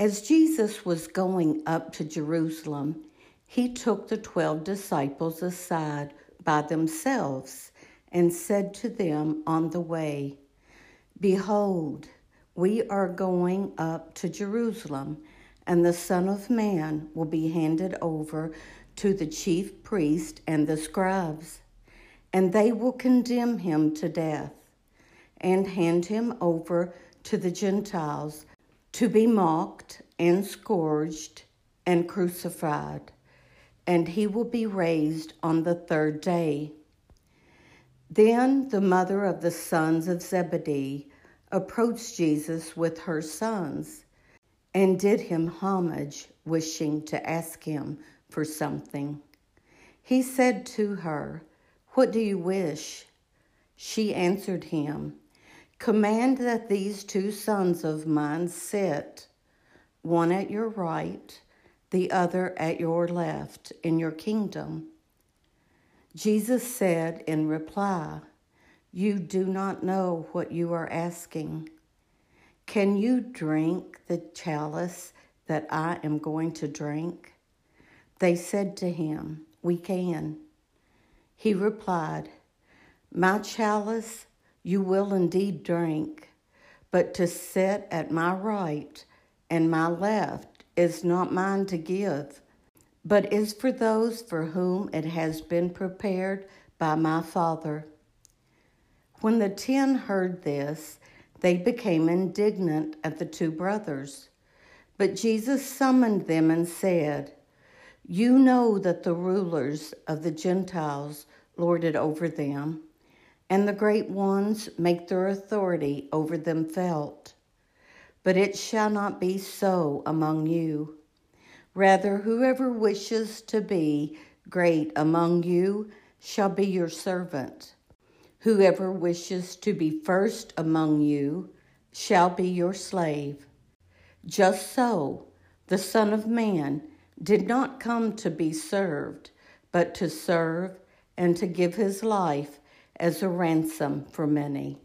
As Jesus was going up to Jerusalem, he took the twelve disciples aside by themselves and said to them on the way, Behold, we are going up to Jerusalem, and the Son of Man will be handed over to the chief priest and the scribes, and they will condemn him to death and hand him over to the Gentiles to be mocked and scourged and crucified, and he will be raised on the third day. Then the mother of the sons of Zebedee approached Jesus with her sons and did him homage, wishing to ask him for something. He said to her, What do you wish? She answered him, Command that these two sons of mine sit, one at your right, the other at your left, in your kingdom. Jesus said in reply, You do not know what you are asking. Can you drink the chalice that I am going to drink? They said to him, We can. He replied, My chalice you will indeed drink, but to sit at my right and my left is not mine to give, but is for those for whom it has been prepared by my Father. When the ten heard this, they became indignant at the two brothers. But Jesus summoned them and said, You know that the rulers of the Gentiles lord it over them and the great ones make their authority over them felt. But it shall not be so among you. Rather, whoever wishes to be great among you shall be your servant. Whoever wishes to be first among you shall be your slave. Just so, the Son of Man did not come to be served, but to serve and to give his life as a ransom for many.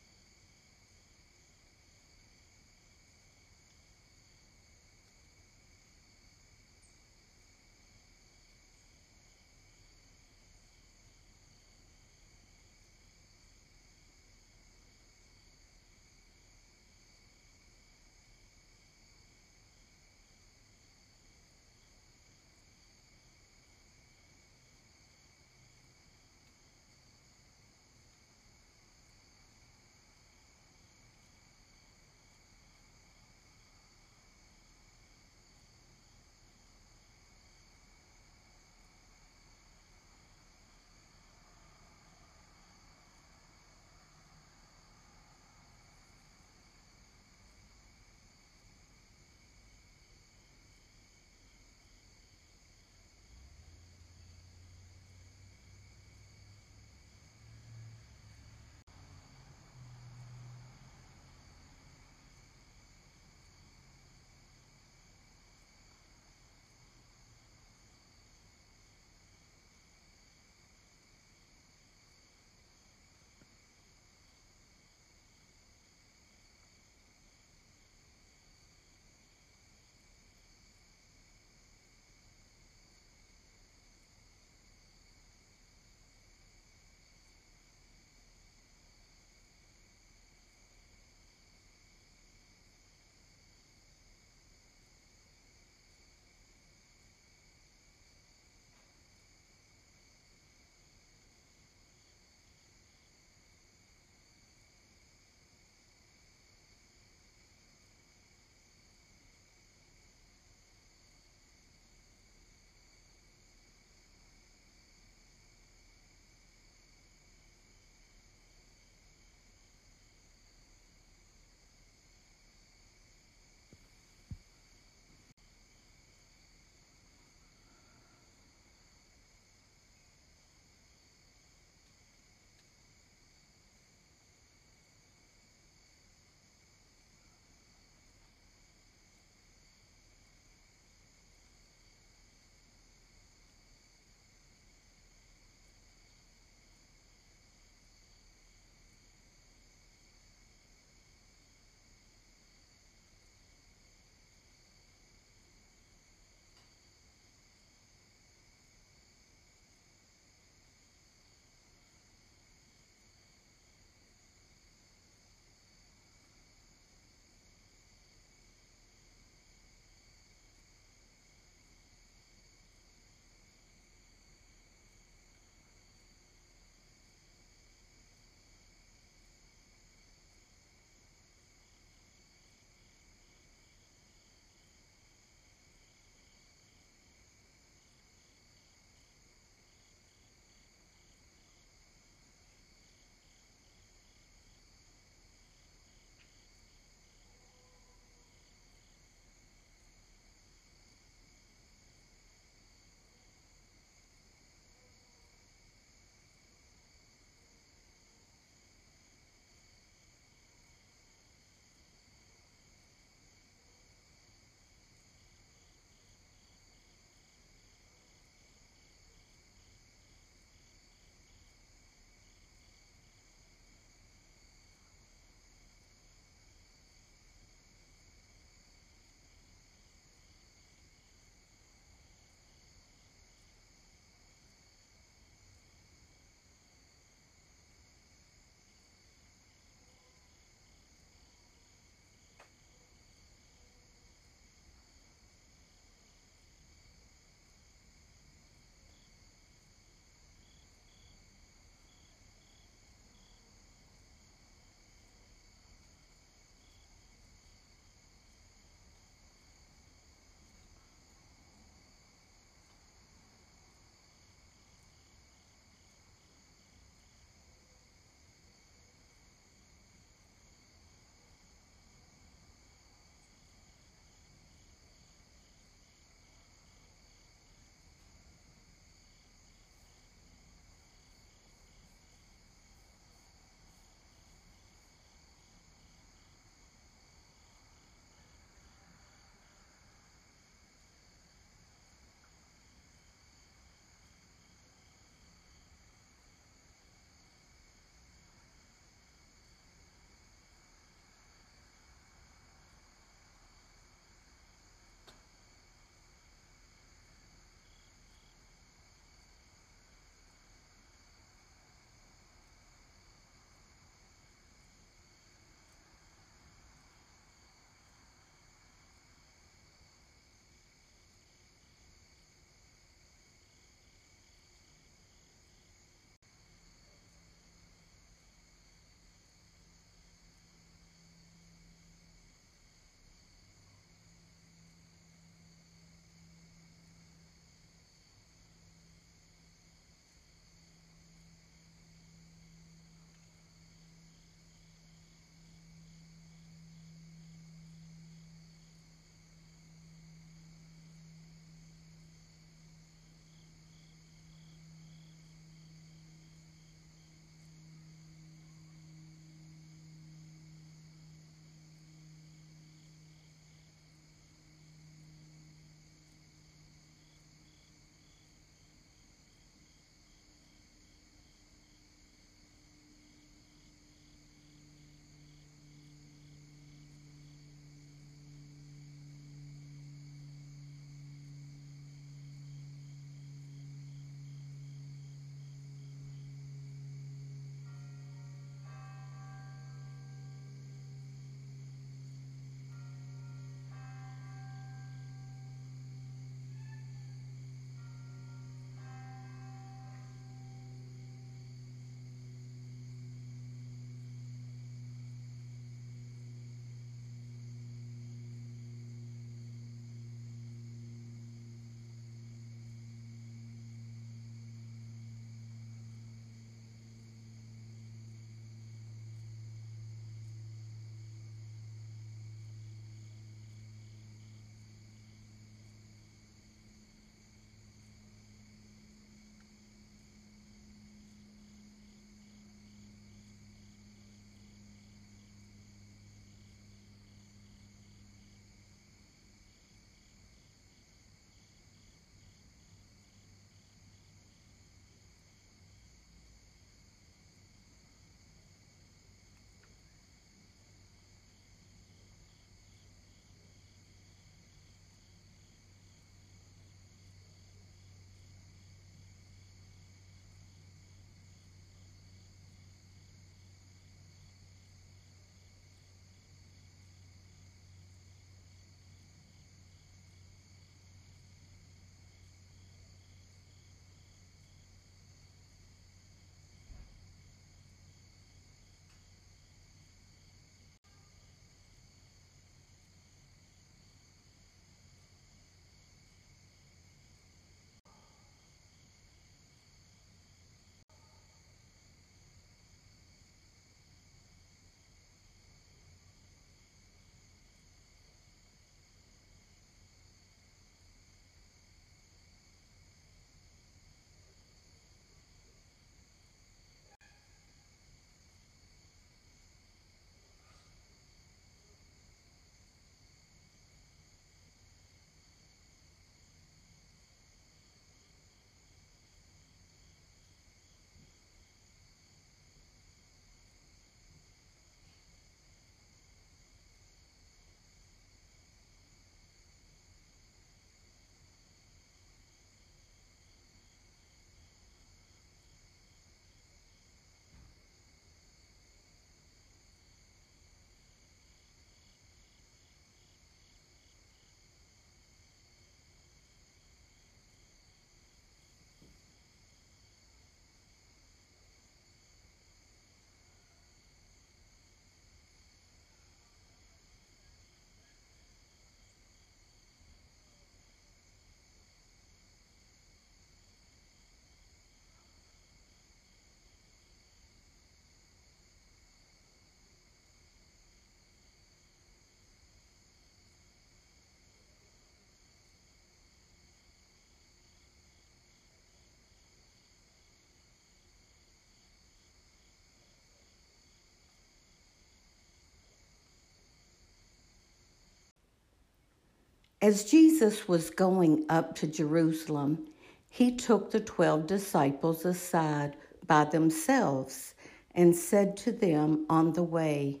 As Jesus was going up to Jerusalem, he took the twelve disciples aside by themselves and said to them on the way,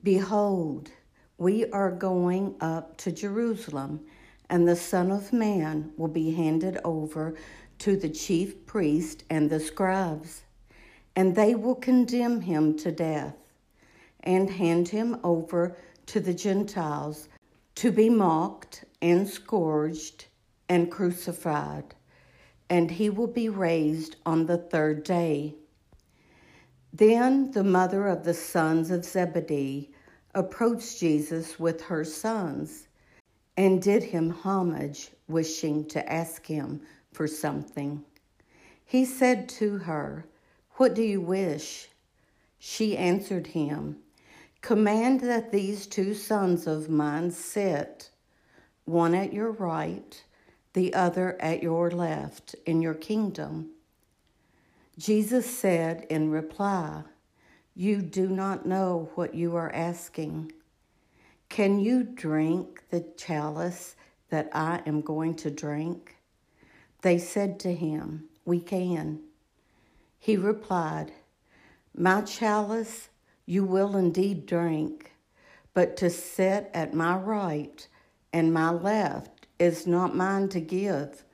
Behold, we are going up to Jerusalem, and the Son of Man will be handed over to the chief priests and the scribes, and they will condemn him to death and hand him over to the Gentiles to be mocked and scourged and crucified, and he will be raised on the third day. Then the mother of the sons of Zebedee approached Jesus with her sons and did him homage, wishing to ask him for something. He said to her, What do you wish? She answered him, Command that these two sons of mine sit, one at your right, the other at your left, in your kingdom. Jesus said in reply, You do not know what you are asking. Can you drink the chalice that I am going to drink? They said to him, We can. He replied, My chalice you will indeed drink, but to sit at my right and my left is not mine to give,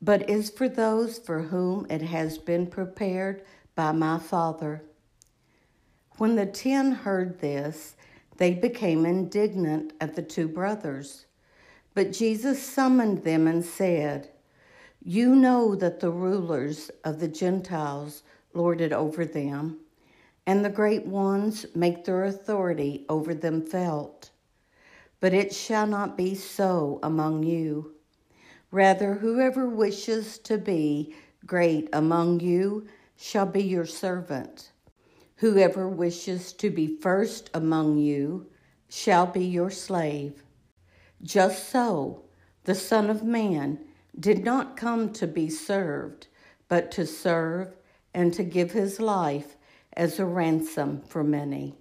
but is for those for whom it has been prepared by my Father. When the ten heard this, they became indignant at the two brothers. But Jesus summoned them and said, You know that the rulers of the Gentiles lord it over them and the great ones make their authority over them felt. But it shall not be so among you. Rather, whoever wishes to be great among you shall be your servant. Whoever wishes to be first among you shall be your slave. Just so, the Son of Man did not come to be served, but to serve and to give his life as a ransom for many.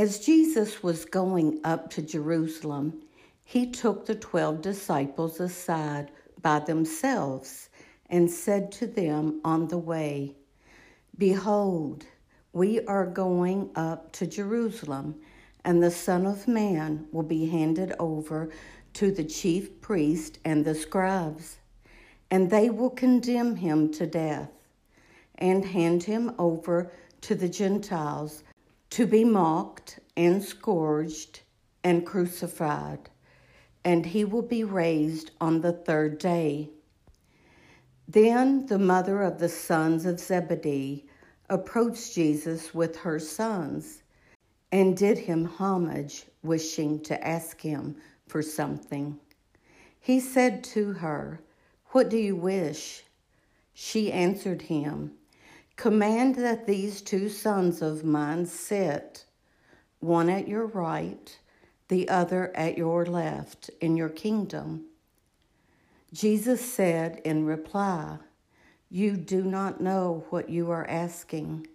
As Jesus was going up to Jerusalem, he took the twelve disciples aside by themselves and said to them on the way, Behold, we are going up to Jerusalem, and the Son of Man will be handed over to the chief priest and the scribes, and they will condemn him to death and hand him over to the Gentiles to be mocked and scourged and crucified, and he will be raised on the third day. Then the mother of the sons of Zebedee approached Jesus with her sons and did him homage, wishing to ask him for something. He said to her, What do you wish? She answered him, Command that these two sons of mine sit, one at your right, the other at your left, in your kingdom. Jesus said in reply, You do not know what you are asking.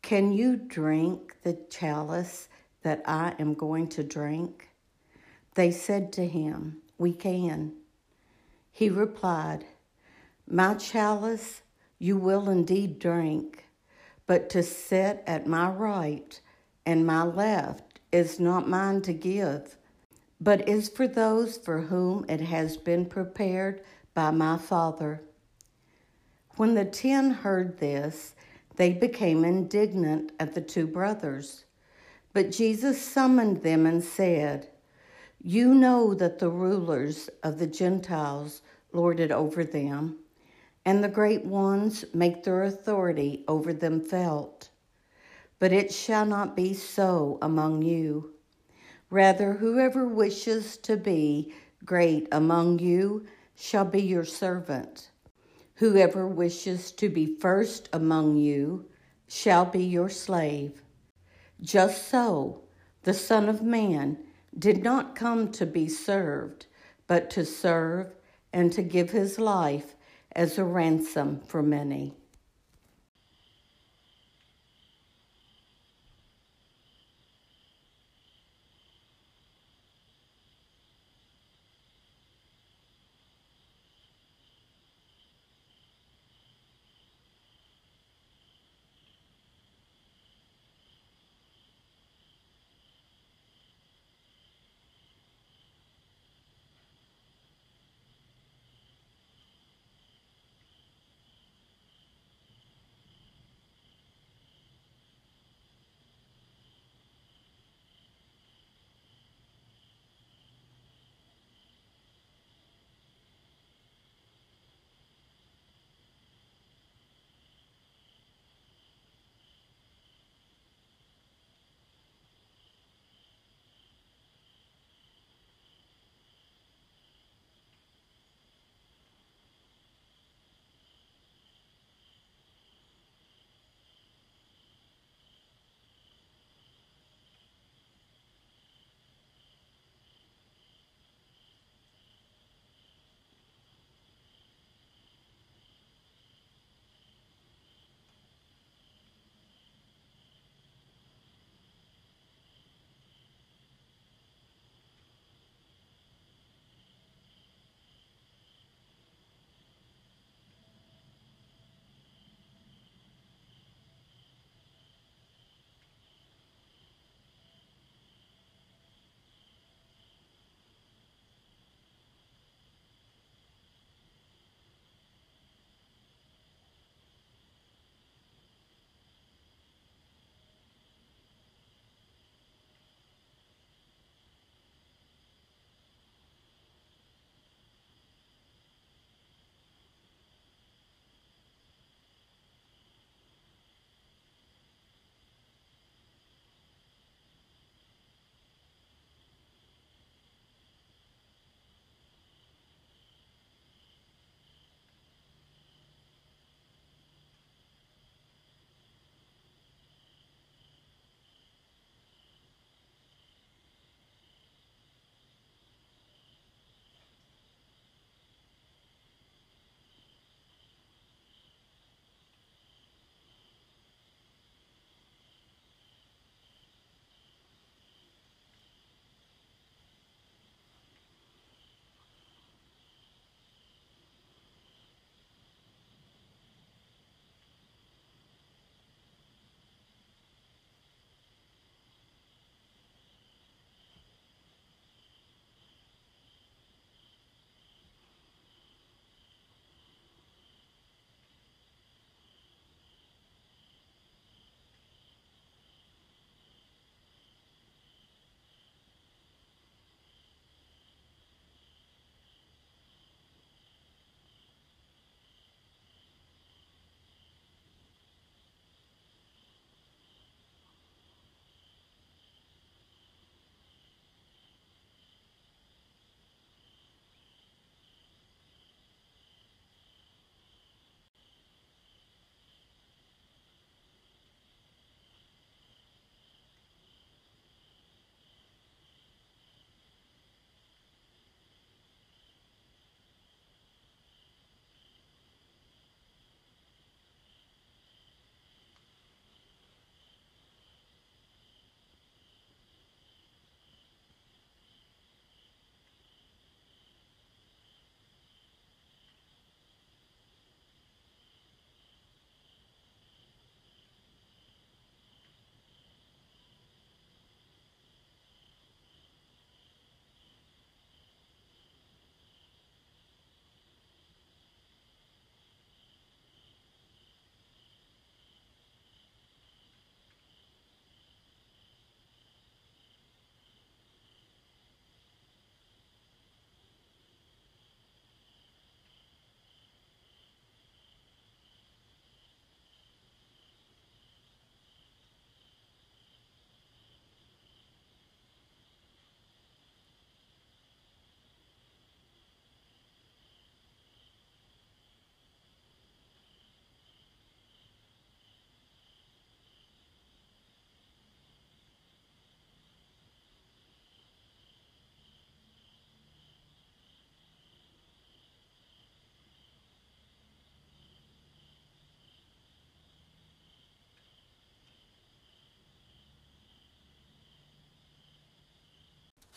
Can you drink the chalice that I am going to drink? They said to him, We can. He replied, My chalice you will indeed drink, but to sit at my right and my left is not mine to give, but is for those for whom it has been prepared by my Father. When the ten heard this, they became indignant at the two brothers. But Jesus summoned them and said, You know that the rulers of the Gentiles lord it over them and the great ones make their authority over them felt. But it shall not be so among you. Rather, whoever wishes to be great among you shall be your servant. Whoever wishes to be first among you shall be your slave. Just so, the Son of Man did not come to be served, but to serve and to give his life as a ransom for many.